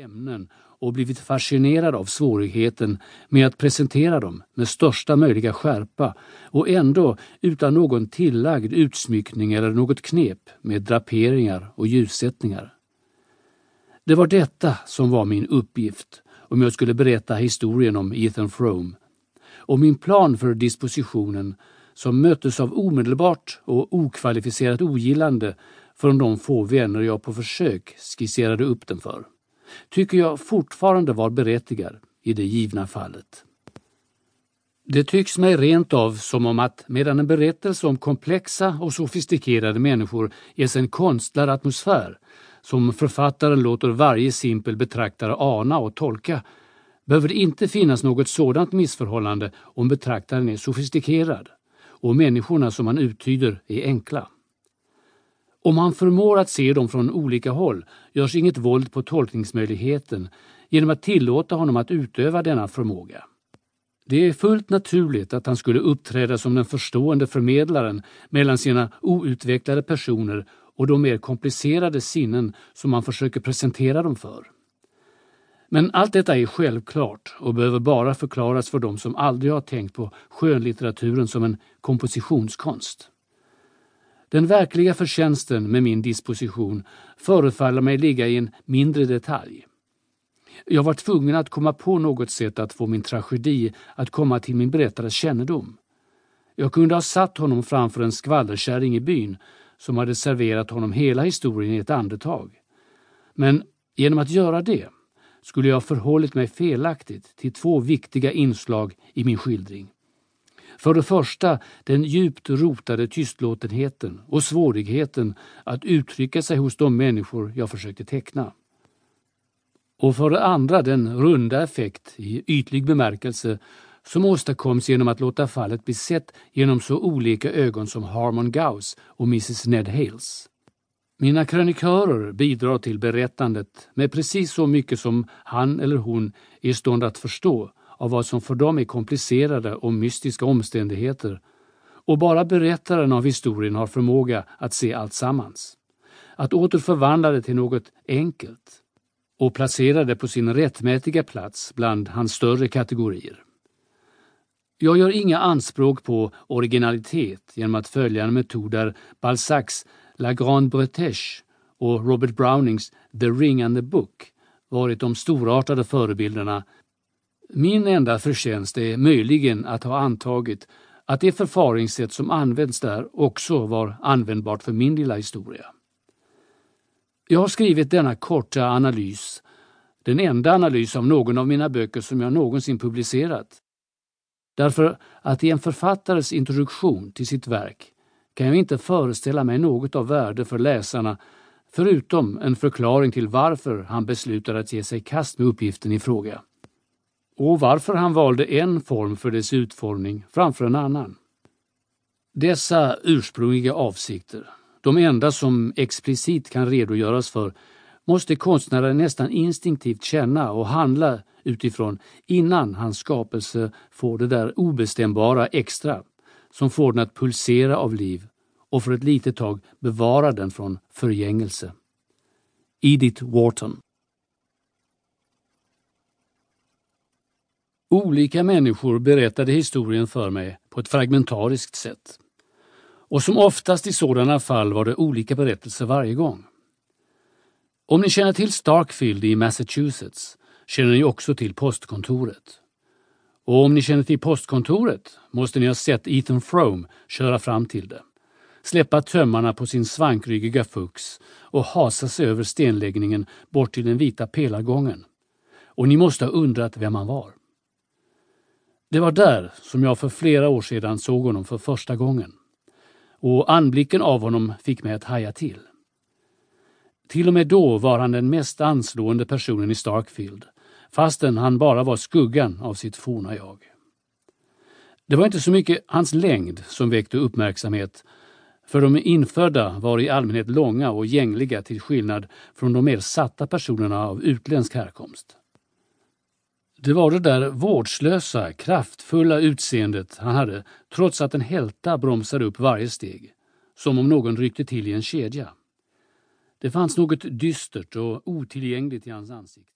ämnen och blivit fascinerad av svårigheten med att presentera dem med största möjliga skärpa och ändå utan någon tillagd utsmyckning eller något knep med draperingar och ljussättningar. Det var detta som var min uppgift om jag skulle berätta historien om Ethan Frome. Och min plan för dispositionen, som möttes av omedelbart och okvalificerat ogillande från de få vänner jag på försök skisserade upp den för, tycker jag fortfarande var berättigad i det givna fallet. Det tycks mig rent av som om att medan en berättelse om komplexa och sofistikerade människor ges en konstlad atmosfär som författaren låter varje simpel betraktare ana och tolka, behöver det inte finnas något sådant missförhållande om betraktaren är sofistikerad och människorna som man uttyder är enkla. Om han förmår att se dem från olika håll görs inget våld på tolkningsmöjligheten genom att tillåta honom att utöva denna förmåga. Det är fullt naturligt att han skulle uppträda som den förstående förmedlaren mellan sina outvecklade personer och de mer komplicerade sinnen som man försöker presentera dem för. Men allt detta är självklart och behöver bara förklaras för dem som aldrig har tänkt på skönlitteraturen som en kompositionskonst. Den verkliga förtjänsten med min disposition förefaller mig ligga i en mindre detalj. Jag var tvungen att komma på något sätt att få min tragedi att komma till min berättares kännedom. Jag kunde ha satt honom framför en skvallerkärring i byn som hade serverat honom hela historien i ett andetag. Men genom att göra det skulle jag förhållit mig felaktigt till två viktiga inslag i min skildring. För det första den djupt rotade tystlåtenheten och svårigheten att uttrycka sig hos de människor jag försökte teckna. Och för det andra den runda effekt i ytlig bemärkelse som åstadkoms genom att låta fallet bli sett genom så olika ögon som Harmon Gauss och Mrs Ned Hales. Mina krönikörer bidrar till berättandet med precis så mycket som han eller hon är i stånd att förstå av vad som för dem är komplicerade och mystiska omständigheter och bara berättaren av historien har förmåga att se allt sammans. Att åter förvandla det till något enkelt och placera det på sin rättmätiga plats bland hans större kategorier. Jag gör inga anspråk på originalitet genom att följa en metod där Balzacs La Grande Bretèche och Robert Brownings The Ring and the Book varit de storartade förebilderna. Min enda förtjänst är möjligen att ha antagit att det förfaringssätt som används där också var användbart för min lilla historia. Jag har skrivit denna korta analys, den enda analys av någon av mina böcker som jag någonsin publicerat. Därför att i en författares introduktion till sitt verk kan jag inte föreställa mig något av värde för läsarna förutom en förklaring till varför han beslutade att ge sig i kast med uppgiften i fråga. Och varför han valde en form för dess utformning framför en annan. Dessa ursprungliga avsikter, de enda som explicit kan redogöras för, måste konstnären nästan instinktivt känna och handla utifrån innan hans skapelse får det där obestämbara extra som får den att pulsera av liv och för ett litet tag bevara den från förgängelse. Edith Wharton Olika människor berättade historien för mig på ett fragmentariskt sätt. Och som oftast i sådana fall var det olika berättelser varje gång. Om ni känner till Starkfield i Massachusetts känner ni också till postkontoret. Och om ni känner till postkontoret måste ni ha sett Ethan Frome köra fram till det, släppa tömmarna på sin svankryggiga fux och hasa sig över stenläggningen bort till den vita pelargången. Och ni måste ha undrat vem han var. Det var där som jag för flera år sedan såg honom för första gången. Och anblicken av honom fick mig att haja till. Till och med då var han den mest anslående personen i Starkfield, fastän han bara var skuggan av sitt forna jag. Det var inte så mycket hans längd som väckte uppmärksamhet, för de infödda var i allmänhet långa och gängliga till skillnad från de mer satta personerna av utländsk härkomst. Det var det där vårdslösa, kraftfulla utseendet han hade trots att en hälta bromsade upp varje steg, som om någon ryckte till i en kedja. Det fanns något dystert och otillgängligt i hans ansikte.